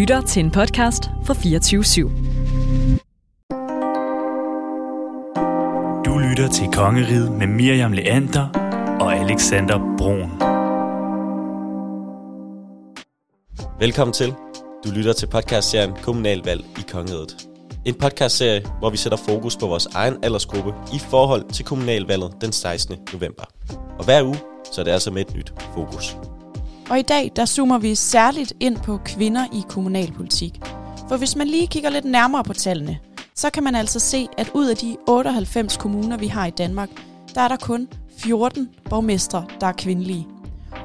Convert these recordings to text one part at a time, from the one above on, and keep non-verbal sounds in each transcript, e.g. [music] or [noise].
lytter til en podcast fra 24 /7. Du lytter til Kongeriget med Miriam Leander og Alexander Brun. Velkommen til. Du lytter til podcastserien Kommunalvalg i Kongeriget. En podcastserie, hvor vi sætter fokus på vores egen aldersgruppe i forhold til kommunalvalget den 16. november. Og hver uge, så er det altså med et nyt fokus. Og i dag, der zoomer vi særligt ind på kvinder i kommunalpolitik. For hvis man lige kigger lidt nærmere på tallene, så kan man altså se, at ud af de 98 kommuner, vi har i Danmark, der er der kun 14 borgmestre, der er kvindelige.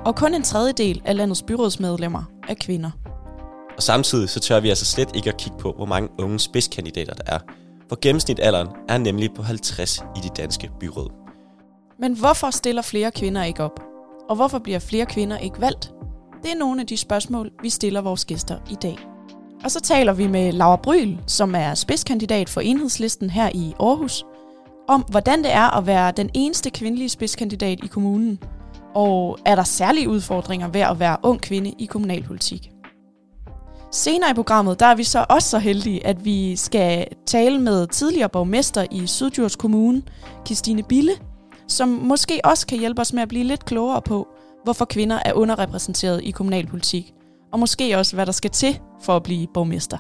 Og kun en tredjedel af landets byrådsmedlemmer er kvinder. Og samtidig så tør vi altså slet ikke at kigge på, hvor mange unge spidskandidater der er. For gennemsnitalderen er nemlig på 50 i de danske byråd. Men hvorfor stiller flere kvinder ikke op? Og hvorfor bliver flere kvinder ikke valgt? Det er nogle af de spørgsmål, vi stiller vores gæster i dag. Og så taler vi med Laura Bryl, som er spidskandidat for enhedslisten her i Aarhus, om hvordan det er at være den eneste kvindelige spidskandidat i kommunen, og er der særlige udfordringer ved at være ung kvinde i kommunalpolitik. Senere i programmet, der er vi så også så heldige, at vi skal tale med tidligere borgmester i Syddjurs Kommune, Christine Bille, som måske også kan hjælpe os med at blive lidt klogere på, hvorfor kvinder er underrepræsenteret i kommunalpolitik, og måske også, hvad der skal til for at blive borgmester.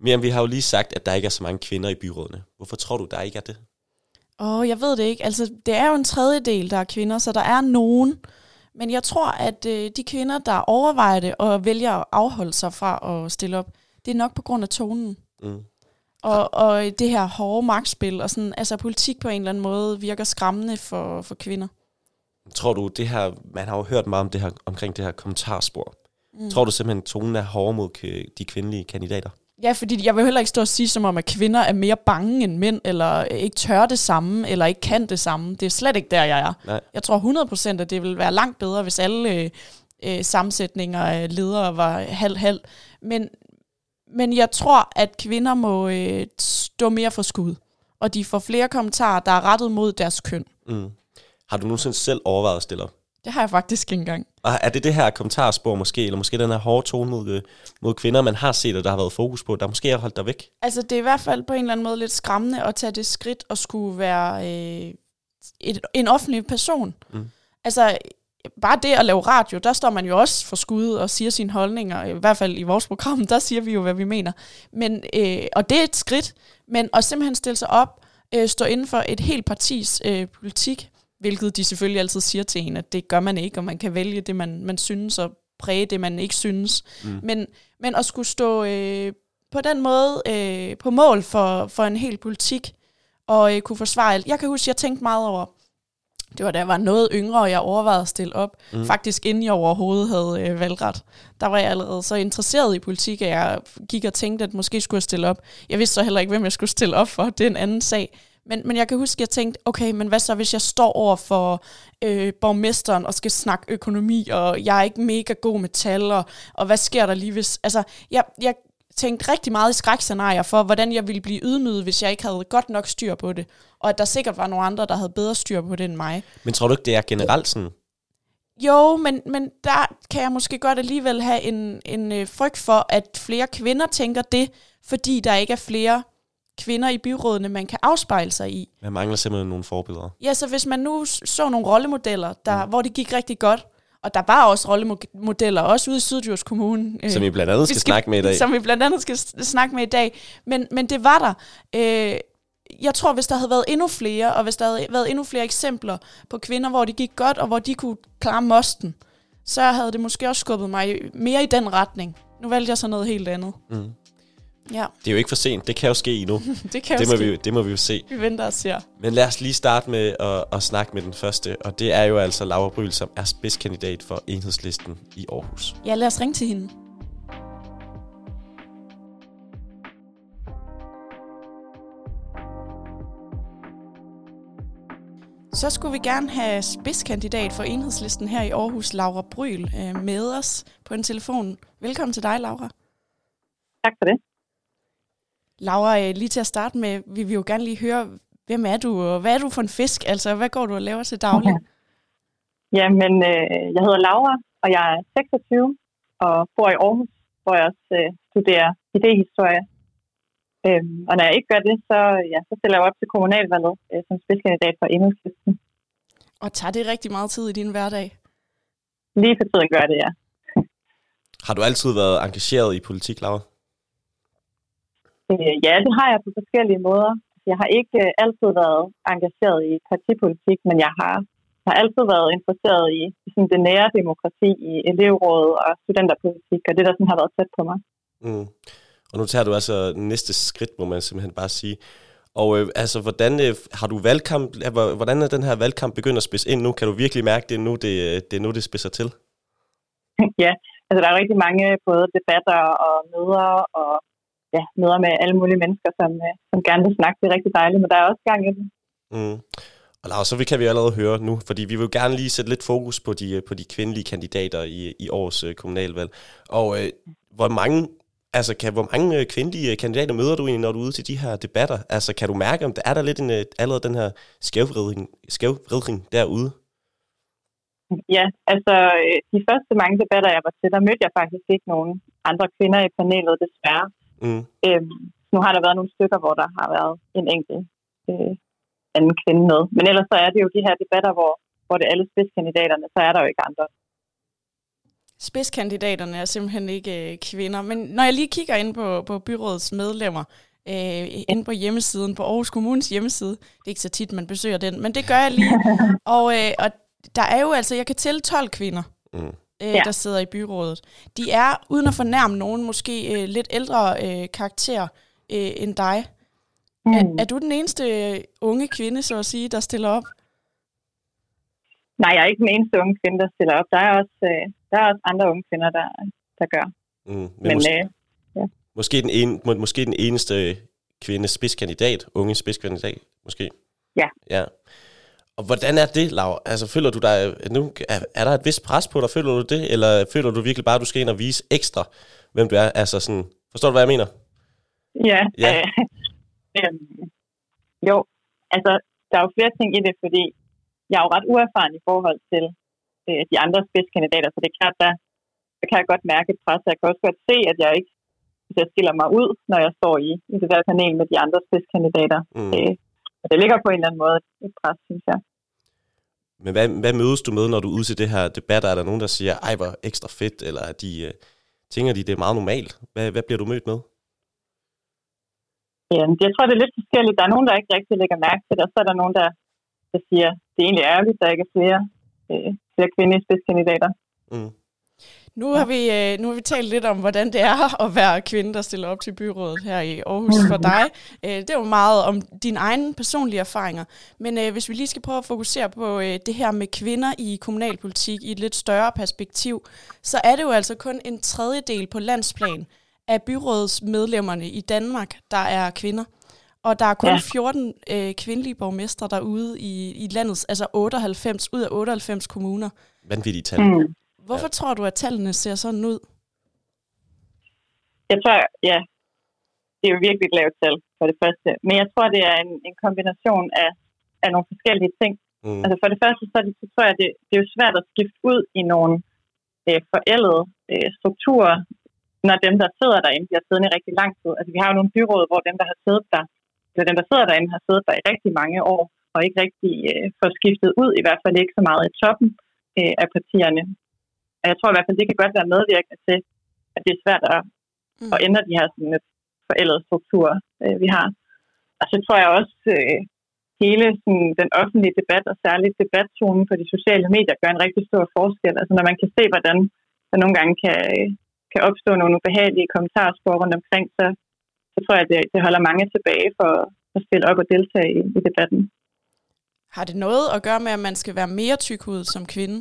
Miriam, vi har jo lige sagt, at der ikke er så mange kvinder i byrådene. Hvorfor tror du, der ikke er det? Åh, oh, jeg ved det ikke. Altså, det er jo en tredjedel, der er kvinder, så der er nogen. Men jeg tror, at øh, de kvinder, der overvejer det og vælger at afholde sig fra at stille op, det er nok på grund af tonen. Mm. Og, og det her hårde magtspil, og sådan, altså politik på en eller anden måde virker skræmmende for, for kvinder. Tror du, det her, man har jo hørt meget om det her, omkring det her kommentarspor. Mm. Tror du simpelthen, tonen er hård mod de kvindelige kandidater? Ja, fordi jeg vil heller ikke stå og sige som om, at kvinder er mere bange end mænd, eller ikke tør det samme, eller ikke kan det samme. Det er slet ikke der, jeg er. Nej. Jeg tror 100% at det vil være langt bedre, hvis alle øh, øh, sammensætninger af ledere var halv-halv. Men, men jeg tror, at kvinder må øh, stå mere for skud, og de får flere kommentarer, der er rettet mod deres køn. Mm. Har du nogensinde selv overvejet at stille op? Det har jeg faktisk ikke engang. Og er det det her kommentarspor måske, eller måske den her hårde tone mod, øh, mod kvinder, man har set, og der har været fokus på, der måske har holdt dig væk? Altså det er i hvert fald på en eller anden måde lidt skræmmende at tage det skridt og skulle være øh, et, en offentlig person. Mm. Altså bare det at lave radio, der står man jo også for skud og siger sine holdninger. I hvert fald i vores program, der siger vi jo, hvad vi mener. Men, øh, og det er et skridt, men at simpelthen stille sig op, øh, stå inden for et helt partis øh, politik, hvilket de selvfølgelig altid siger til en, at det gør man ikke, og man kan vælge det, man, man synes, og præge det, man ikke synes. Mm. Men, men at skulle stå øh, på den måde øh, på mål for, for en hel politik, og øh, kunne forsvare alt. Jeg kan huske, jeg tænkte meget over, det var da jeg var noget yngre, og jeg overvejede at stille op. Mm. Faktisk inden jeg overhovedet havde øh, valgret. Der var jeg allerede så interesseret i politik, at jeg gik og tænkte, at måske skulle jeg stille op. Jeg vidste så heller ikke, hvem jeg skulle stille op for. Det er en anden sag. Men, men jeg kan huske, at jeg tænkte, okay, men hvad så, hvis jeg står over for øh, borgmesteren og skal snakke økonomi, og jeg er ikke mega god med tal, og, og hvad sker der lige hvis... Altså, jeg, jeg tænkte rigtig meget i skrækscenarier for, hvordan jeg ville blive ydmyget, hvis jeg ikke havde godt nok styr på det. Og at der sikkert var nogle andre, der havde bedre styr på det end mig. Men tror du ikke, det er generelt sådan? Jo, men, men der kan jeg måske godt alligevel have en, en øh, frygt for, at flere kvinder tænker det, fordi der ikke er flere kvinder i byrådene, man kan afspejle sig i. Man mangler simpelthen nogle forbilleder. Ja, så hvis man nu så nogle rollemodeller, der, mm. hvor det gik rigtig godt, og der var også rollemodeller, også ude i Syddjurs Kommune. Øh, som vi blandt andet skal, skal snakke med i dag. Som vi blandt andet skal snakke med i dag. Men, men det var der. Øh, jeg tror, hvis der havde været endnu flere, og hvis der havde været endnu flere eksempler på kvinder, hvor det gik godt, og hvor de kunne klare mosten, så havde det måske også skubbet mig mere i den retning. Nu valgte jeg så noget helt andet. Mm. Ja. Det er jo ikke for sent. Det kan jo ske endnu. [laughs] det kan det må ske. Vi, det må vi jo se. Vi venter og ser. Men lad os lige starte med at, at snakke med den første. Og det er jo altså Laura Bryl, som er spidskandidat for enhedslisten i Aarhus. Ja, lad os ringe til hende. Så skulle vi gerne have spidskandidat for enhedslisten her i Aarhus, Laura Bryl, øh, med os på en telefon. Velkommen til dig, Laura. Tak for det. Laura, øh, lige til at starte med, vi vil jo gerne lige høre, hvem er du, og hvad er du for en fisk? Altså, hvad går du og laver til daglig? [laughs] Jamen, øh, jeg hedder Laura, og jeg er 26 og bor i Aarhus, hvor jeg også øh, studerer idehistorie. Øhm, og når jeg ikke gør det, så, ja, så stiller jeg op til kommunalvalget øh, som spidskandidat for enhedslisten. Og tager det rigtig meget tid i din hverdag? Lige for tiden gør det, ja. Har du altid været engageret i politik, Laura? Øh, ja, det har jeg på forskellige måder. Jeg har ikke øh, altid været engageret i partipolitik, men jeg har, jeg har altid været interesseret i, i sådan det nære demokrati, i elevrådet og studenterpolitik, og det der sådan har været tæt på mig. Mm. Og nu tager du altså næste skridt, må man simpelthen bare sige. Og øh, altså, hvordan øh, har du valgkamp, hvordan er den her valgkamp begyndt at spidse ind nu? Kan du virkelig mærke, det er nu, det, det, er nu, det spidser til? [laughs] ja, altså der er rigtig mange både debatter og møder og ja, møder med alle mulige mennesker, som, øh, som gerne vil snakke. Det er rigtig dejligt, men der er også gang i det. Mm. Og Lars, så kan vi allerede høre nu, fordi vi vil gerne lige sætte lidt fokus på de, på de kvindelige kandidater i, i årets øh, kommunalvalg. Og øh, hvor mange Altså, kan, hvor mange øh, kvindelige øh, kandidater møder du egentlig, når du er ude til de her debatter? Altså, kan du mærke, om der er der lidt en, øh, allerede den her skævvridning, skævvridning derude? Ja, altså de første mange debatter, jeg var til, der mødte jeg faktisk ikke nogen andre kvinder i panelet, desværre. Mm. Øhm, nu har der været nogle stykker, hvor der har været en enkelt øh, anden kvinde med. Men ellers så er det jo de her debatter, hvor, hvor det er alle spidskandidaterne, så er der jo ikke andre. Spidskandidaterne er simpelthen ikke øh, kvinder. Men når jeg lige kigger ind på, på byrådets medlemmer, øh, inde på hjemmesiden, på Aarhus Kommunes hjemmeside, det er ikke så tit, man besøger den, men det gør jeg lige. [laughs] og, øh, og der er jo altså, jeg kan tælle 12 kvinder, mm. Øh, ja. der sidder i byrådet. De er, uden at fornærme nogen, måske øh, lidt ældre øh, karakter øh, end dig. Mm. Er, er du den eneste øh, unge kvinde, så at sige, der stiller op? Nej, jeg er ikke den eneste unge kvinde, der stiller op. Der er også, øh, der er også andre unge kvinder, der, der gør. Mm, men men måske, øh, ja. måske, den en, må, måske den eneste kvinde spidskandidat, unge spidskandidat, måske? Ja. ja. Og hvordan er det, Laura? Altså, føler du dig, nu, er, er der et vist pres på dig, føler du det? Eller føler du virkelig bare, at du skal ind og vise ekstra, hvem du er? Altså sådan, forstår du, hvad jeg mener? Ja. ja. Øh, [laughs] øh, jo, altså, der er jo flere ting i det, fordi jeg er jo ret uerfaren i forhold til øh, de andre spidskandidater, så det er klart, der, der kan jeg godt mærke et pres. Jeg kan også godt se, at jeg ikke jeg skiller mig ud, når jeg står i, i det der panel med de andre spidskandidater. Mm. Øh, det ligger på en eller anden måde et pres, synes jeg. Men hvad, hvad mødes du med, når du er ude til det her debat? Er der nogen, der siger, ej, hvor ekstra fedt, eller de, uh, tænker de, det er meget normalt? Hvad, hvad bliver du mødt med? Ja, jeg tror, det er lidt forskelligt. Der er nogen, der ikke rigtig lægger mærke til det, og så er der nogen, der, der siger, det er egentlig ærgerligt, at der ikke er flere, øh, flere kvindelige spidskandidater. Mm. Nu har, vi, øh, nu har vi talt lidt om, hvordan det er at være kvinde, der stiller op til byrådet her i Aarhus for dig. Øh, det er jo meget om dine egne personlige erfaringer. Men øh, hvis vi lige skal prøve at fokusere på det her med kvinder i kommunalpolitik i et lidt større perspektiv, så er det jo altså kun en tredjedel på landsplan af byrådets medlemmerne i Danmark, der er kvinder. Og der er kun ja. 14 øh, kvindelige borgmestre derude i, i landets, altså 98 ud af 98 kommuner. Vanvittige tal. Mm. Hvorfor ja. tror du, at tallene ser sådan ud? Jeg tror, ja, det er jo virkelig et lavt tal for det første. Men jeg tror, det er en, en kombination af, af nogle forskellige ting. Mm. Altså for det første, så, det, så tror jeg, det, det er jo svært at skifte ud i nogle øh, forældede øh, strukturer, når dem, der sidder derinde, de har siddet i rigtig lang tid. Altså vi har jo nogle byråd, hvor dem, der har siddet der, eller dem, der sidder derinde, har siddet der i rigtig mange år, og ikke rigtig øh, får skiftet ud, i hvert fald ikke så meget i toppen øh, af partierne. Og jeg tror i hvert fald, det kan godt være medvirkende til, at det er svært at, mm. at ændre de her sådan, lidt forældrede strukturer, øh, vi har. Og så tror jeg også, øh, hele sådan, den offentlige debat, og særligt debattonen på de sociale medier, gør en rigtig stor forskel. Altså når man kan se, hvordan der nogle gange kan, kan opstå nogle ubehagelige kommentarspor rundt omkring, så, så tror jeg, det, det holder mange tilbage for at stille op og deltage i, i debatten. Har det noget at gøre med, at man skal være mere tykhud som kvinde?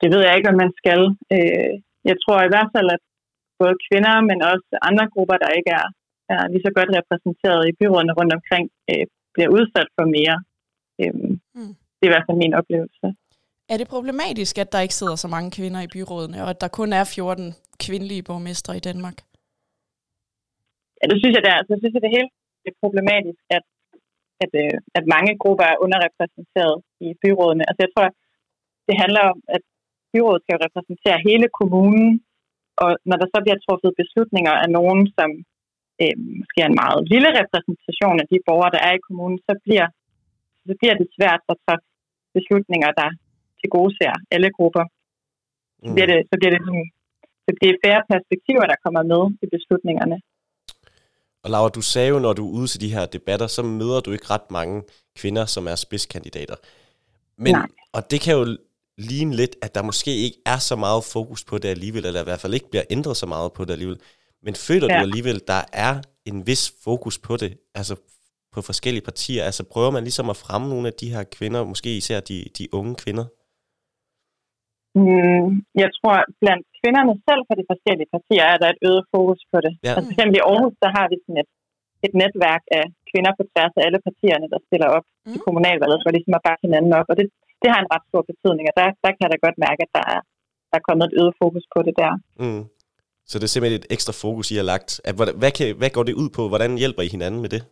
Det ved jeg ikke, om man skal. Øh, jeg tror i hvert fald, at både kvinder, men også andre grupper, der ikke er, er lige så godt repræsenteret i byrådene rundt omkring, øh, bliver udsat for mere. Øh, mm. Det er i hvert fald min oplevelse. Er det problematisk, at der ikke sidder så mange kvinder i byrådene, og at der kun er 14 kvindelige borgmestre i Danmark? Ja, det synes jeg, det er. Altså, jeg synes, det er helt problematisk, at at, øh, at mange grupper er underrepræsenteret i byrådene. Altså jeg tror, det handler om, at byrådet skal repræsentere hele kommunen, og når der så bliver truffet beslutninger af nogen, som øh, måske er en meget lille repræsentation af de borgere, der er i kommunen, så bliver, så bliver det svært at træffe beslutninger, der til gode ser alle grupper. Så bliver det, så bliver det, sådan, så det er færre perspektiver, der kommer med i beslutningerne. Og Laura, du sagde jo, når du er ude til de her debatter, så møder du ikke ret mange kvinder, som er spidskandidater. Men, Nej. og det kan jo ligne lidt, at der måske ikke er så meget fokus på det alligevel, eller i hvert fald ikke bliver ændret så meget på det alligevel. Men føler ja. Du alligevel, der er en vis fokus på det, altså på forskellige partier? Altså prøver man ligesom at fremme nogle af de her kvinder, måske især de, de unge kvinder? Mm, jeg tror, blandt kvinderne selv fra de forskellige partier er der et øget fokus på det. Ja. Altså, for eksempel i Aarhus, der har vi sådan et, et netværk af kvinder på tværs af alle partierne, der stiller op mm. til kommunalvalget, for ligesom at bakke hinanden op. Og det, det har en ret stor betydning, og der, der kan jeg da godt mærke, at der er, der er kommet et øget fokus på det der. Mm. Så det er simpelthen et ekstra fokus, I har lagt. At, hvordan, hvad, kan, hvad går det ud på? Hvordan hjælper I hinanden med det?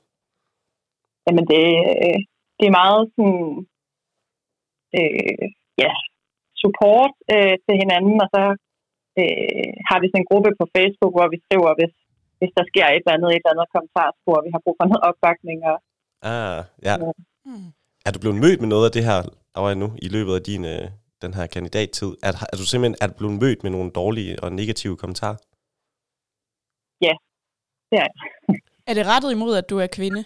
Jamen, det, øh, det er meget sådan, øh, ja, support øh, til hinanden, og så øh, har vi sådan en gruppe på Facebook, hvor vi skriver, hvis, hvis der sker et eller andet, et eller andet kommentarspor, vi har brug for noget opbakning. Og, Ah, ja. Mm. Er du blevet mødt med noget af det her, Laura, nu i løbet af din, øh, den her kandidattid? Er, er du simpelthen er du blevet mødt med nogle dårlige og negative kommentarer? det er, Er det rettet imod, at du er kvinde?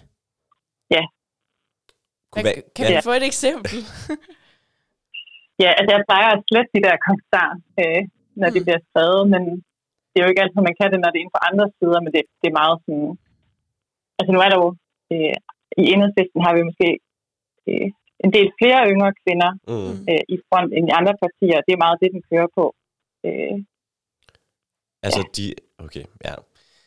Kunne Hvad, være- kan ja. vi få et eksempel? ja, altså jeg plejer at slette de der kommentarer, øh, når mm. de bliver skrevet, men det er jo ikke altid, man kan det, når det er inden for andre sider, men det, det er meget sådan... Altså nu er der jo... Øh, I enhedslisten har vi måske øh, en del flere yngre kvinder Mm. øh, i front end i andre partier. Det er meget det, den kører på. Øh, Altså, de... Okay, ja.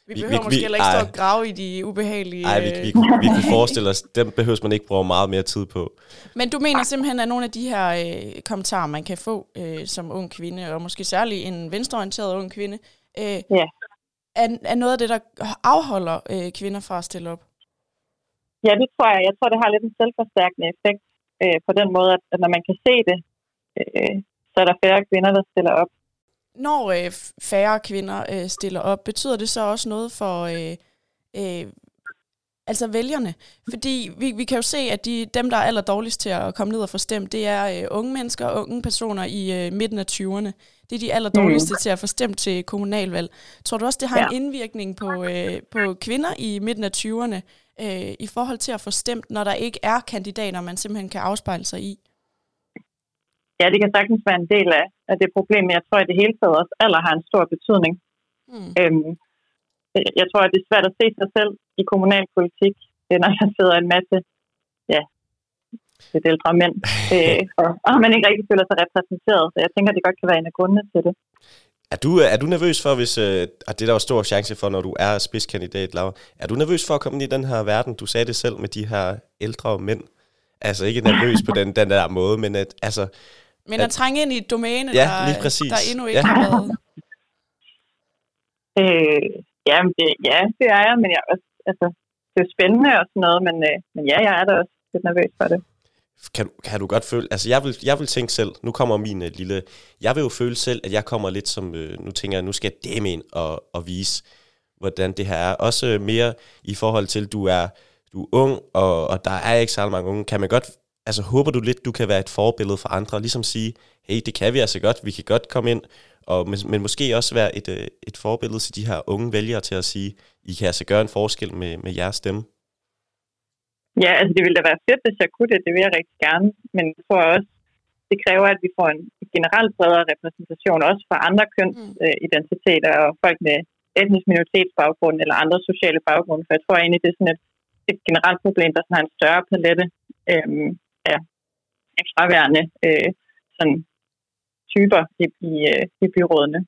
Vi Vi- behøver vi- måske vi- heller ikke stå og grave i de ubehagelige... Ej, vi, øh, vi, kunne- vi [laughs] kunne forestille os, dem behøver man ikke bruge meget mere tid på. Men du mener simpelthen, at nogle af de her øh, kommentarer, man kan få øh, som ung kvinde, og måske særligt en venstreorienteret ung kvinde, øh, Ja. er, er noget af det, der afholder øh, kvinder fra at stille op? Ja, det tror jeg. Jeg tror, det har lidt en selvforstærkende effekt øh, på den måde, at, at når man kan se det, øh, så er der færre kvinder, der stiller op. Når øh, færre kvinder øh, stiller op, betyder det så også noget for øh, øh, altså vælgerne? Fordi vi, vi kan jo se, at de, dem, der er aller dårligst til at komme ned og få stemt, det er øh, unge mennesker og unge personer i øh, midten af 20'erne. Det er de aller dårligste mm. til at få stemt til kommunalvalg. Tror du også, det har ja. en indvirkning på, øh, på kvinder i midten af 20'erne øh, i forhold til at få stemt, når der ikke er kandidater, man simpelthen kan afspejle sig i? Ja, det kan sagtens være en del af, af det problem, men jeg tror, at det hele taget også alder har en stor betydning. Mm. Øhm, øh, jeg tror, at det er svært at se sig selv i kommunalpolitik, øh, når der sidder en masse ja, lidt ældre mænd, [laughs] øh, og, og man ikke rigtig føler sig repræsenteret. Så jeg tænker, at det godt kan være en af grundene til det. Er du, er du nervøs for, hvis, øh, og det er der jo stor chance for, når du er spidskandidat, Laura, er du nervøs for at komme ind i den her verden? Du sagde det selv med de her ældre mænd. Altså ikke nervøs på den, den der måde, men at, altså, Men At- at trænge ind i et domæne, Ja, der, lige præcis. der endnu ikke Ja. har været... Øh, ja, men det, ja, det er jeg, men jeg er også, altså, det er spændende og sådan noget, men, øh, men ja, jeg er da også lidt nervøs for det kan, du- kan du godt føle, altså jeg vil, jeg vil tænke selv, nu kommer min øh, lille, jeg vil jo føle selv, at jeg kommer lidt som, øh, nu tænker jeg, nu skal jeg dæmme ind og, og vise, hvordan det her er. Også øh, mere i forhold til, du er, du er ung, og, og der er ikke særlig mange unge. Kan man godt, altså håber du lidt, du kan være et forbillede for andre, og ligesom sige, hey, det kan vi altså godt, vi kan godt komme ind, og, men, men måske også være et, øh, et forbillede til de her unge vælgere til at sige, I kan altså gøre en forskel med, med jeres stemme. Ja, altså det ville da være fedt, hvis jeg kunne det. Det vil jeg rigtig gerne. Men jeg tror også, det kræver, at vi får en generelt bredere repræsentation, også for andre kønsidentiteter og folk med etnisk minoritetsbaggrund eller andre sociale baggrunde. For jeg tror egentlig, det er sådan et, et generelt problem, der sådan har en større palette øh, af, af fraværende øh, sådan, typer i, i, øh, i byrådene.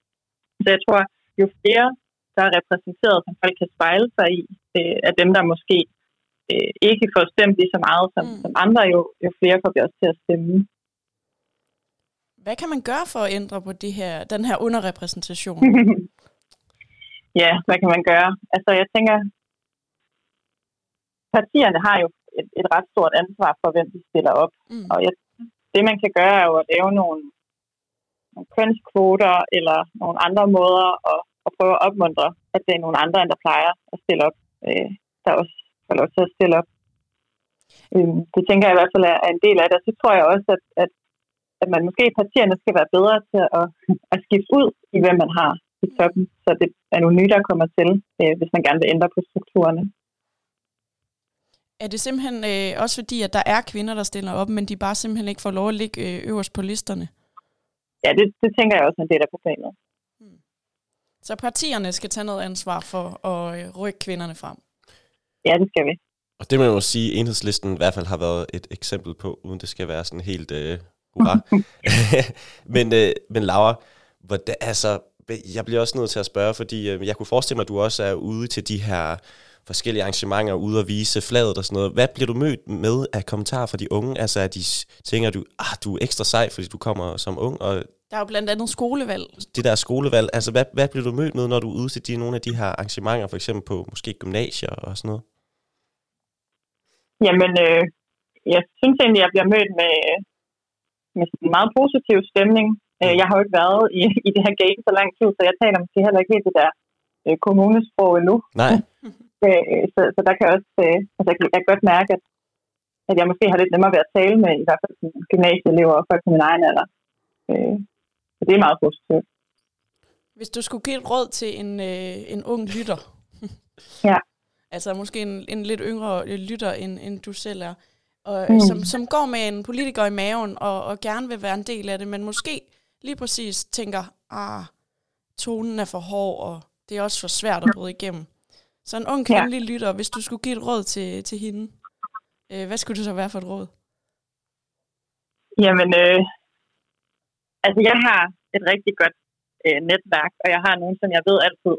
Så jeg tror, jo flere, der er repræsenteret, som folk kan spejle sig i, øh, af dem, der måske øh, ikke får stemt lige så meget som, Mm. som andre, jo, jo flere får vi også til at stemme. Hvad kan man gøre for at ændre på det her, den her underrepræsentation? [laughs] ja, hvad kan man gøre? Altså, jeg tænker, partierne har jo et, et ret stort ansvar for, hvem de stiller op. Mm. Og jeg, det, man kan gøre, er jo at lave nogle, nogle kønskvoter eller nogle andre måder at, at prøve at opmuntre, at det er nogle andre, end der plejer at stille op, øh, der også får lov til at stille op. Øh, det tænker jeg i hvert fald er, er en del af det. Og så tror jeg også, at, at, at man måske i partierne skal være bedre til at, [laughs] at skifte ud i, hvem man har i toppen, så det er nogle nye, der kommer til, øh, hvis man gerne vil ændre på strukturerne. Er det simpelthen øh, også fordi, at der er kvinder, der stiller op, men de bare simpelthen ikke får lov at ligge øh, øverst på listerne? Ja, det, det tænker jeg også er en del af problemet. Hmm. Så partierne skal tage noget ansvar for at øh, rykke kvinderne frem? Ja, det skal vi. Og det må man jo sige, at enhedslisten i hvert fald har været et eksempel på, uden det skal være sådan helt øh, hurra. [laughs] men, øh, men Laura, hvordan, altså, jeg bliver også nødt til at spørge, fordi øh, jeg kunne forestille mig, at du også er ude til de her forskellige arrangementer, ude at vise fladet og sådan noget. Hvad bliver du mødt med af kommentarer fra de unge? Altså, at de tænker, du, ah, du er ekstra sej, fordi du kommer som ung, og der er jo blandt andet skolevalg. Det der skolevalg, altså hvad, hvad bliver du mødt med, når du er ude til de, nogle af de her arrangementer, for eksempel på måske gymnasier og sådan noget? Jamen, øh, jeg synes egentlig, at jeg bliver mødt med, med en meget positiv stemning. Øh, jeg har jo ikke været i, i det her game så lang tid, så jeg taler måske heller ikke helt det der øh, kommunesprog endnu. Nej. [laughs] øh, så, så der kan også, øh, altså jeg, jeg kan godt mærke, at, at jeg måske har lidt nemmere ved at tale med i hvert fald gymnasieelever og folk på min egen alder. Øh, så det er meget positivt. Hvis du skulle give et råd til en, øh, en ung lytter, ja. Altså måske en, en lidt yngre lytter, end, end du selv er, og, mm. som, som går med en politiker i maven og, og gerne vil være en del af det, men måske lige præcis tænker, ah, tonen er for hård, og det er også for svært at bryde igennem. Så en ung kvindelig ja. lytter, hvis du skulle give et råd til, til hende, øh, hvad skulle det så være for et råd? Jamen, øh, altså jeg har et rigtig godt øh, netværk, og jeg har nogen, som jeg ved altid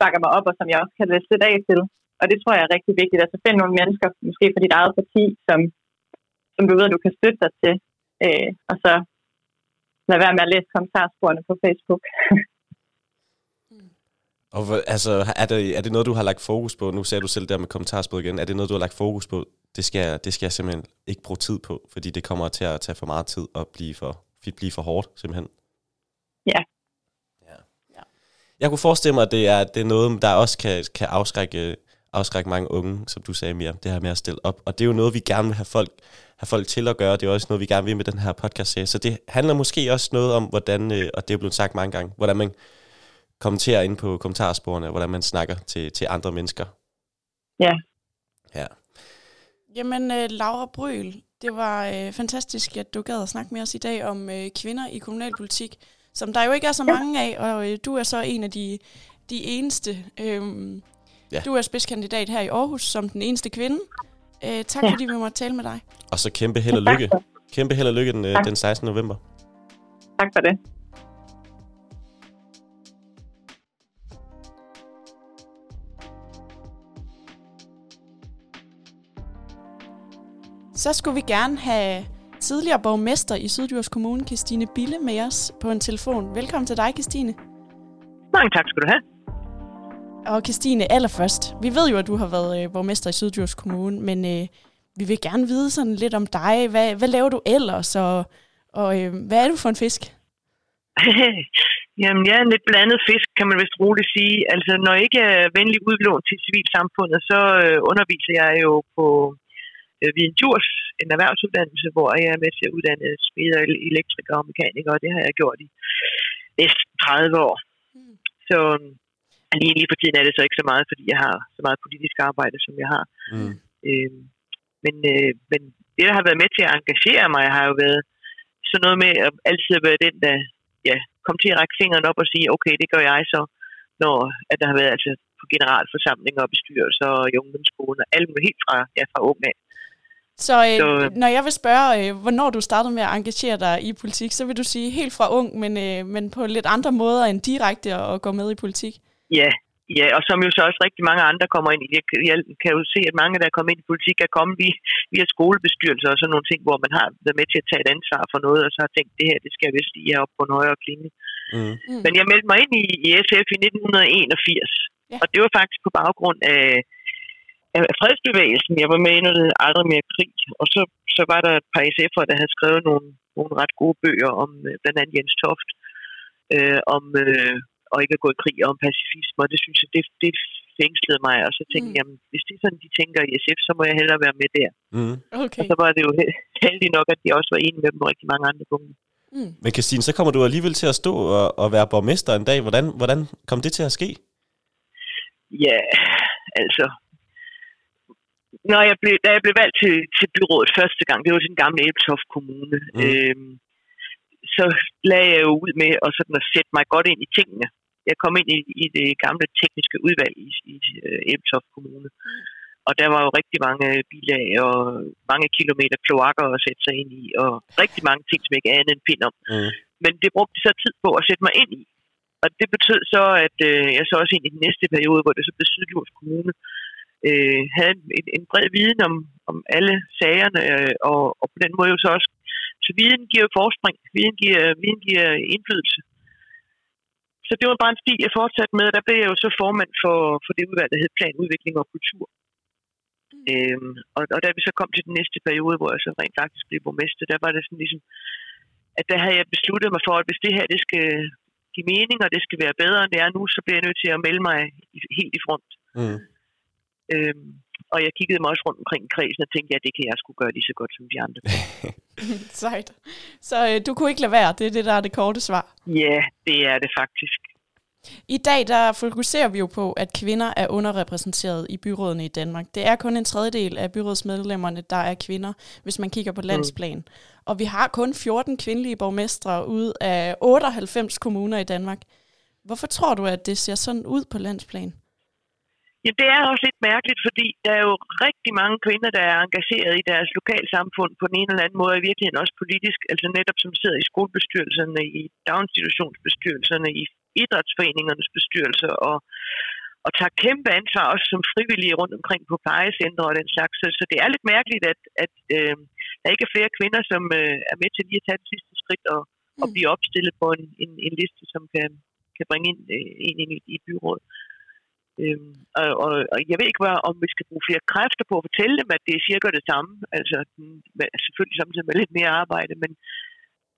bakker mig op, og som jeg også kan læse lidt af til. Og det tror jeg er rigtig vigtigt. Altså find nogle mennesker, måske for dit eget parti, som, som du ved, du kan støtte dig til. Øh, og så lad være med at læse kommentarsporene på Facebook. [laughs] Og altså, er det, er det noget, du har lagt fokus på? Nu ser du selv der med kommentarspor igen. Er det noget, du har lagt fokus på? Det skal, det skal jeg simpelthen ikke bruge tid på, fordi det kommer til at tage for meget tid og blive for, blive for hårdt, simpelthen. Ja. ja. ja. Jeg kunne forestille mig, at det er, det er noget, der også kan, kan afskrække, afskrække mange unge, som du sagde, mere det her med at stille op. Og det er jo noget, vi gerne vil have folk, have folk til at gøre. Det er også noget, vi gerne vil med den her podcast serie. Så det handler måske også noget om, hvordan, øh, og det er blevet sagt mange gange, hvordan man kommenterer ind på kommentarsporene, hvordan man snakker til, til andre mennesker. Ja. Ja. Jamen, uh, Laura Bryl, det var uh, fantastisk, at du gad at snakke med os i dag om uh, kvinder i kommunalpolitik, som der jo ikke er så mange af, og uh, du er så en af de, de eneste. Um, ja. Du er spidskandidat her i Aarhus som den eneste kvinde. Uh, tak ja. fordi vi måtte tale med dig. Og så kæmpe held og lykke. Kæmpe held og lykke den, den 16. november. Tak for det. Så skulle vi gerne have tidligere borgmester i Syddjurs Kommune, Christine Bille, med os på en telefon. Velkommen til dig, Christine. Mange tak skal du have. Og Christine, allerførst, vi ved jo, at du har været øh, borgmester i Syddjurs Kommune, men øh, vi vil gerne vide sådan lidt om dig. Hvad, hvad laver du ellers, og, og øh, hvad er du for en fisk? [laughs] Jamen, jeg er en lidt blandet fisk, kan man vist roligt sige. Altså, når jeg ikke er venlig udlån til civilsamfundet, så øh, underviser jeg jo på øh, ved en Djurs, en erhvervsuddannelse, hvor jeg er med til at uddanne smeder, elektrikere og mekanikere, og det har jeg gjort i næsten 30 år. Mm. Så lige, lige for tiden er det så ikke så meget, fordi jeg har så meget politisk arbejde, som jeg har. Mm. Øh, men, øh, men det, der har været med til at engagere mig, har jo været sådan noget med at altid være den, der ja, kom til at række fingeren op og sige, okay, det gør jeg så, når at der har været altså på generalforsamlinger og bestyrelser og i ungdomsskolen og alt helt fra, ja, fra ung af. Så, øh, så når jeg vil spørge, øh, hvornår du startede med at engagere dig i politik, så vil du sige helt fra ung, men, øh, men på lidt andre måder end direkte at, at gå med i politik? Ja, ja, og som jo så også rigtig mange andre kommer ind i. Jeg, jeg kan jo se, at mange, der er kommet ind i politik, er kommet via, via skolebestyrelser og sådan nogle ting, hvor man har været med til at tage et ansvar for noget, og så har tænkt, det her, det skal jeg vist lige op på en højere klinge. Mm. Mm. Men jeg meldte mig ind i, i SF i 1981, ja. og det var faktisk på baggrund af fredsbevægelsen. Jeg var med i noget aldrig mere krig, og så, så var der et par SF'er, der havde skrevet nogle, nogle ret gode bøger om øh, blandt andet Jens Toft, øh, om øh, at ikke at gå i krig og om pacifisme, og det synes jeg, det, det fængslede mig, og så tænkte mm. jeg, jamen, hvis det er sådan, de tænker i SF, så må jeg hellere være med der. Mm. Okay. Og så var det jo [laughs] heldigt nok, at de også var enige med dem på rigtig mange andre punkter. Mm. Men Christine, så kommer du alligevel til at stå og, og være borgmester en dag. Hvordan, hvordan kom det til at ske? Ja, altså... Når jeg blev, da jeg blev valgt til, til byrådet første gang, det var til den gamle Ebeltoft Kommune, mm. øhm, så lagde jeg jo ud med at, sådan at sætte mig godt ind i tingene. Jeg kom ind i, i det gamle tekniske udvalg i, i Ebeltoft Kommune. Mm. Og der var jo rigtig mange bilag og mange kilometer kloakker at sætte sig ind i, og rigtig mange ting, som jeg ikke anede en pind om. Mm. Men det brugte så tid på at sætte mig ind i. Og det betød så, at øh, jeg så også ind i den næste periode, hvor det så blev Sydjords Kommune, øh, havde en, en bred viden om, om alle sagerne, øh, og, og på den måde jo så også, så viden giver jo forspring, viden giver, viden giver indflydelse. Så det var bare en stil, jeg fortsatte med, der blev jeg jo så formand for, for det udvalg, der hed Plan, Udvikling og Kultur. Mm. Øhm, og, og da vi så kom til den næste periode, hvor jeg så rent faktisk blev borgmester, der var det sådan ligesom, at der havde jeg besluttet mig for, at hvis det her det skal give mening, og det skal være bedre, end det er nu, så bliver jeg nødt til at melde mig i, helt i front. Mm. Øhm, og jeg kiggede mig også rundt omkring kredsen og tænkte, ja, det kan jeg skulle gøre lige så godt som de andre. [laughs] Sejt. Så øh, du kunne ikke lade være, det er det, der er det korte svar. Ja, det er det faktisk. I dag der fokuserer vi jo på, at kvinder er underrepræsenteret i byrådene i Danmark. Det er kun en tredjedel af byrådsmedlemmerne, der er kvinder, hvis man kigger på landsplan. Mm. Og vi har kun 14 kvindelige borgmestre ud af 98 kommuner i Danmark. Hvorfor tror du, at det ser sådan ud på landsplan? Ja, det er også lidt mærkeligt, fordi der er jo rigtig mange kvinder, der er engageret i deres lokalsamfund på den ene eller anden måde, og i virkeligheden også politisk, altså netop som sidder i skolebestyrelserne, i daginstitutionsbestyrelserne, i idrætsforeningernes bestyrelser, og, og tager kæmpe ansvar også som frivillige rundt omkring på plejecentre og den slags. Så, så det er lidt mærkeligt, at, at øh, der ikke er flere kvinder, som øh, er med til lige at tage det sidste skridt og, og Mm. blive opstillet på en, en, en liste, som kan, kan bringe ind, øh, ind, ind i, i byrådet. Øhm, og, og, og jeg ved ikke, hvad, om vi skal bruge flere kræfter på at fortælle dem, at det er cirka det samme. Altså med- selvfølgelig samtidig med lidt mere arbejde, men,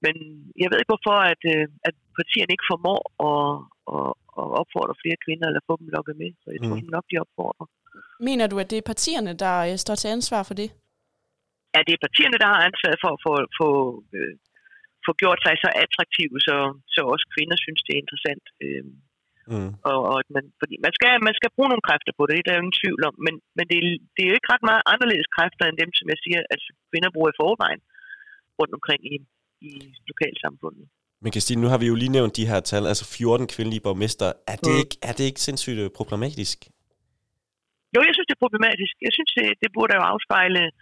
men jeg ved ikke, hvorfor at, øh, at partierne ikke formår at, at, at opfordre flere kvinder, eller få dem lukket med. Så jeg tror Mm. mm. nok, de opfordrer. Mener du, at det er partierne, der øh, står til ansvar for det? Ja, det er partierne, der har ansvaret for at få, få, øh, få gjort sig så attraktive, så, så også kvinder synes, det er interessant. Øh, Mm. og, og at man, fordi man skal, man skal bruge nogle kræfter på det, det er der jo ingen tvivl om, men, men det, det er jo ikke ret meget anderledes kræfter end dem, som jeg siger, at kvinder bruger i forvejen rundt omkring i, i lokalsamfundet. Men Christine, nu har vi jo lige nævnt de her tal, altså 14 kvindelige borgmester. Er det, Mm. ikke, er det ikke sindssygt øh, problematisk? Jo, jeg synes, det er problematisk. Jeg synes, det, det burde jo afspejle øh,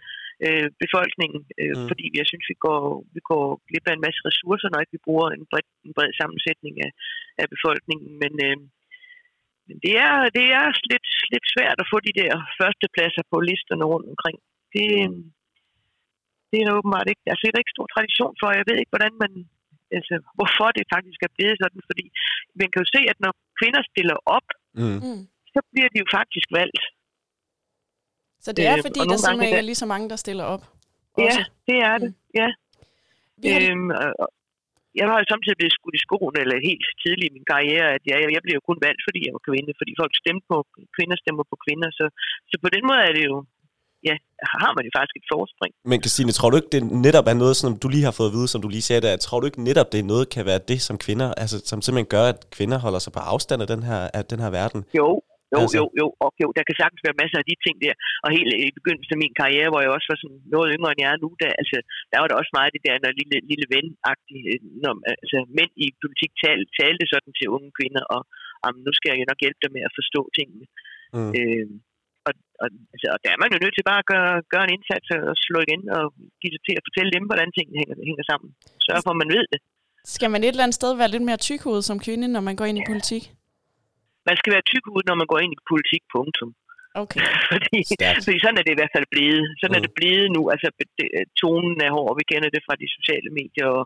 befolkningen, øh, Mm. mm. fordi jeg synes, vi går, vi går glip af en masse ressourcer, når ikke vi bruger en bred, en bred sammensætning af, af befolkningen. Men, øh, men det, er, det er lidt, lidt svært at få de der førstepladser på listerne rundt omkring. Det, det er der åbenbart ikke. Altså, det er der ikke stor tradition for. Jeg ved ikke, hvordan man, altså, hvorfor det faktisk er blevet sådan, fordi man kan jo se, at når kvinder stiller op, Mm. Mm. så bliver de jo faktisk valgt. Så det er, Øh, fordi der simpelthen ikke er lige så mange, der stiller op? Ja, Også. det er det. Ja. Vi har, Øhm, jeg har jo samtidig blevet skudt i skoen, eller helt tidligt i min karriere, at jeg, jeg blev jo kun valgt, fordi jeg var kvinde, fordi folk stemte på kvinder, stemmer på kvinder. Så, så på den måde er det jo, ja, har man jo faktisk et forspring. Men Christine, tror du ikke, det netop er noget, som du lige har fået at vide, som du lige sagde der, tror du ikke netop, det er noget, kan være det, som kvinder, altså som simpelthen gør, at kvinder holder sig på afstand af den her, af den her verden? Jo, jo, Altså. jo, jo, og jo, der kan sagtens være masser af de ting der. Og helt i begyndelsen af min karriere, hvor jeg også var sådan noget yngre end jeg er nu, der, altså, der var der også meget det der, når lille, lille ven-agtigt, øh, når altså, mænd i politik tal, talte sådan til unge kvinder, og om, nu skal jeg jo nok hjælpe dig med at forstå tingene. Mm. Øh, og, og, altså, og der er man jo nødt til bare at gøre, gøre en indsats og slå igen og give sig til at fortælle dem, hvordan tingene hænger, hænger sammen. Sørge for, at man ved det. skal man et eller andet sted være lidt mere tykhoved som kvinde, når man går ind i politik? Man skal være tyk ud, når man går ind i politik, punktum. Okay. [laughs] fordi, Stærkt. fordi sådan er det i hvert fald blevet. Sådan mm. er det blevet nu. Altså, det, tonen er hård. Vi kender det fra de sociale medier og,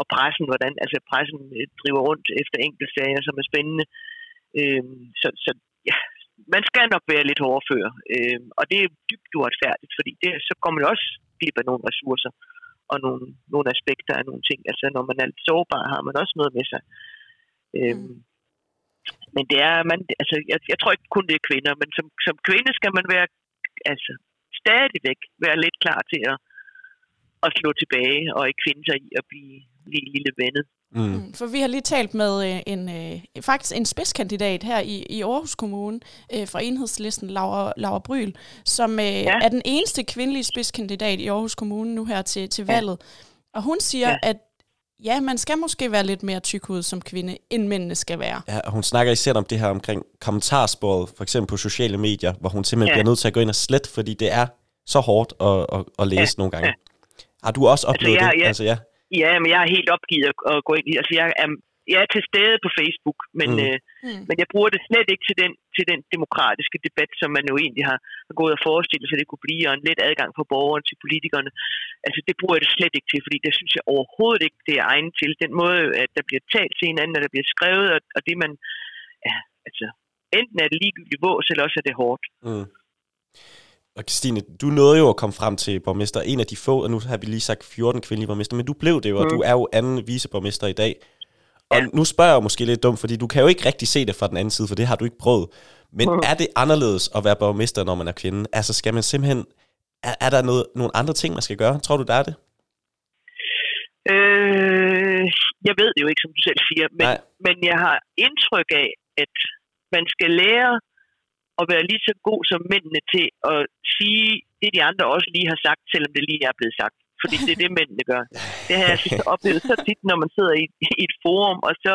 og pressen, hvordan altså, pressen øh, driver rundt efter enkeltsager, som er spændende. Øhm, så, så ja, man skal nok være lidt hårdfør, øh, og det er dybt uretfærdigt, fordi det, så kommer man også glip af nogle ressourcer og nogle, nogle aspekter af nogle ting. Altså når man er lidt sårbar, har man også noget med sig. Øh, mm. Men det er, man, altså, jeg, jeg tror ikke kun det er kvinder, men som, som kvinde skal man være, altså, stadigvæk være lidt klar til at, at slå tilbage og ikke finde sig i at blive, blive lille vennet. Mm. mm. For vi har lige talt med øh, en øh, faktisk en spidskandidat her i, i Aarhus Kommune øh, fra enhedslisten, Laura, Laura Bryl, som ja. er den eneste kvindelige spidskandidat i Aarhus Kommune nu her til, til valget. Ja. Og hun siger, ja. at ja, man skal måske være lidt mere tykhud som kvinde, end mændene skal være. Ja, og hun snakker især om det her omkring kommentarsporet, for eksempel på sociale medier, hvor hun simpelthen ja. bliver nødt til at gå ind og slette, fordi det er så hårdt at, at, at læse ja. nogle gange. Ja. Har du også altså, oplevet altså, jeg, det? Ja, altså, ja. Ja, men jeg er helt opgivet at, at gå ind i. Altså, jeg er, jeg er til stede på Facebook, men, mm. Øh, mm. men jeg bruger det slet ikke til den, til den demokratiske debat, som man jo egentlig har, har gået og forestillet sig, det kunne blive, og en let adgang for borgerne til politikerne. Altså, det bruger jeg det slet ikke til, fordi det synes jeg overhovedet ikke, det er egnet til. Den måde, at der bliver talt til hinanden, at der bliver skrevet, og, og det man... Ja, altså, enten er det ligegyldigt vås, eller også er det hårdt. Mm. Og Christine, du nåede jo at komme frem til borgmester, en af de få, og nu har vi lige sagt 14 kvindelige borgmester, men du blev det jo, og mm. du er jo anden viceborgmester i dag. Og ja. nu spørger jeg måske lidt dumt, fordi du kan jo ikke rigtig se det fra den anden side, for det har du ikke prøvet. Men mm. er det anderledes at være borgmester, når man er kvinde? Altså skal man simpelthen... Er, er der noget, nogle andre ting, man skal gøre? Tror du, der er det? Øh, jeg ved det jo ikke, som du selv siger, men, men jeg har indtryk af, at man skal lære at være lige så god som mændene til at sige det, de andre også lige har sagt, selvom det lige er blevet sagt. Fordi det er det, mændene gør. Det har jeg synes, oplevet så tit, når man sidder i, i et forum, og så,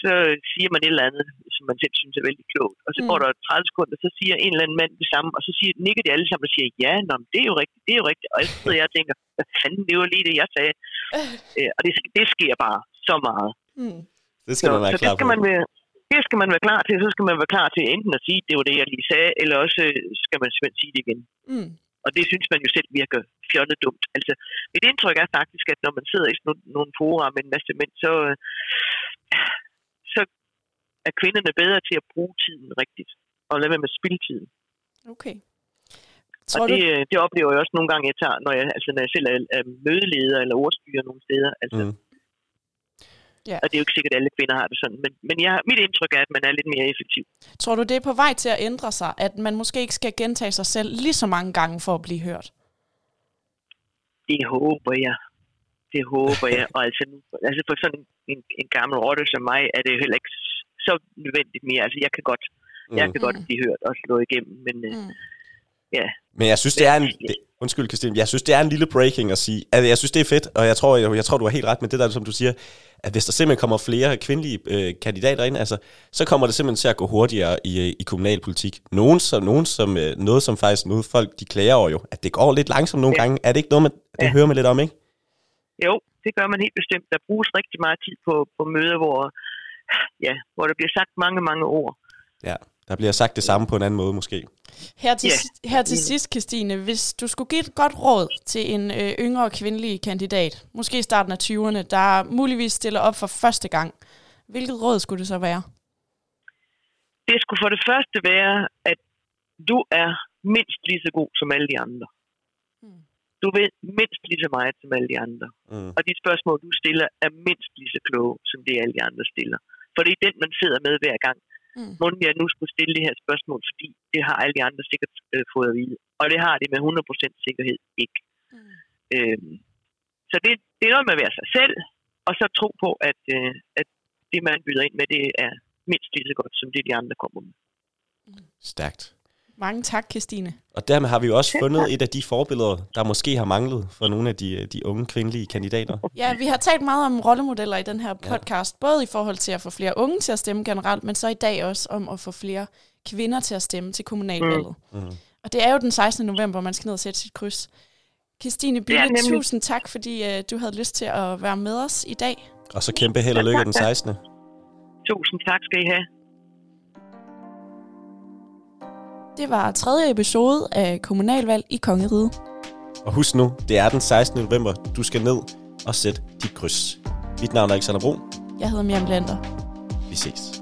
så siger man et eller andet, som man selv synes er vældig klogt. Og så mm. går der 30 sekunder, så siger en eller anden mand det samme, og så siger, nikker de alle sammen og siger, ja, nå, det er jo rigtigt, det er jo rigtigt. Og så sidder jeg tænker, hvad fanden, det var lige det, jeg sagde. [laughs] Øh, og det, det sker bare så meget. Mm. Det skal så, man være så klar det skal på. Man være, det skal man være klar til, så skal man være klar til enten at sige, det var det, jeg lige sagde, eller også skal man simpelthen sige det igen. Mm. Og det synes man jo selv virker fjollet dumt. Altså, mit indtryk er faktisk, at når man sidder i sådan nogle fora med en masse mænd, så, så er kvinderne bedre til at bruge tiden rigtigt, og lade være med spildtiden. Okay. Tror og det, du... det oplever jeg også nogle gange, jeg tager, når jeg, altså, når jeg selv er, er mødeleder eller ordstyrer nogle steder. Altså, mm Ja. Og det er jo ikke sikkert, at alle kvinder har det sådan. Men, men jeg, mit indtryk er, at man er lidt mere effektiv. Tror du, det er på vej til at ændre sig? At man måske ikke skal gentage sig selv lige så mange gange for at blive hørt? Det håber jeg. Det håber jeg. Og altså, altså for sådan en, en gammel rotte som mig, er det heller ikke så nødvendigt mere. Altså jeg kan godt, mm. jeg kan mm. godt blive hørt og slå igennem, men øh, mm. ja. Men jeg synes, det er en... Det, undskyld, Christine. Jeg synes, det er en lille breaking at sige. Altså, jeg synes, det er fedt, og jeg tror, jeg, jeg tror, du har helt ret med det der, som du siger, at hvis der simpelthen kommer flere kvindelige øh, kandidater ind, altså, så kommer det simpelthen til at gå hurtigere i, øh, i kommunalpolitik. Nogen som, nogen som, øh, noget som faktisk noget folk, de klager over jo, at det går lidt langsomt nogle ja. gange. Er det ikke noget, man, det ja. hører man lidt om, ikke? Jo, det gør man helt bestemt. Der bruges rigtig meget tid på, på møder, hvor, ja, hvor der bliver sagt mange, mange ord. Ja. Der bliver sagt det samme på en anden måde måske. Her til, yeah. her til sidst, Christine, hvis du skulle give et godt råd til en øh, yngre kvindelig kandidat, måske i starten af 20'erne, der muligvis stiller op for første gang, hvilket råd skulle det så være? Det skulle for det første være, at du er mindst lige så god som alle de andre. Hmm. Du ved mindst lige så meget som alle de andre. Mm. Og de spørgsmål, du stiller, er mindst lige så kloge, som det alle de andre stiller. For det er den, man sidder med hver gang. Mm. Må jeg nu skulle stille det her spørgsmål, fordi det har alle de andre sikkert øh, fået at vide. Og det har de med 100% sikkerhed ikke. Mm. Øhm, så det, det er noget med at være sig selv, og så tro på, at, øh, at det, man byder ind med, det er mindst lige så godt, som det, de andre kommer med. Mm. Stærkt. Mange tak, Christine. Og dermed har vi jo også fundet et af de forbilleder, der måske har manglet for nogle af de, de unge kvindelige kandidater. Ja, vi har talt meget om rollemodeller i den her podcast, ja. både i forhold til at få flere unge til at stemme generelt, men så i dag også om at få flere kvinder til at stemme til kommunalvalget. Mm. Mm. Og det er jo den 16. november, man skal ned og sætte sit kryds. Christine Bille, ja, tusind tak, fordi uh, du havde lyst til at være med os i dag. Og så kæmpe held og lykke den 16. Tusind tak skal I have. Det var tredje episode af Kommunalvalg i Kongeriget. Og husk nu, det er den 16. november. Du skal ned og sætte dit kryds. Mit navn er Alexander Brun. Jeg hedder Miriam Lander. Vi ses.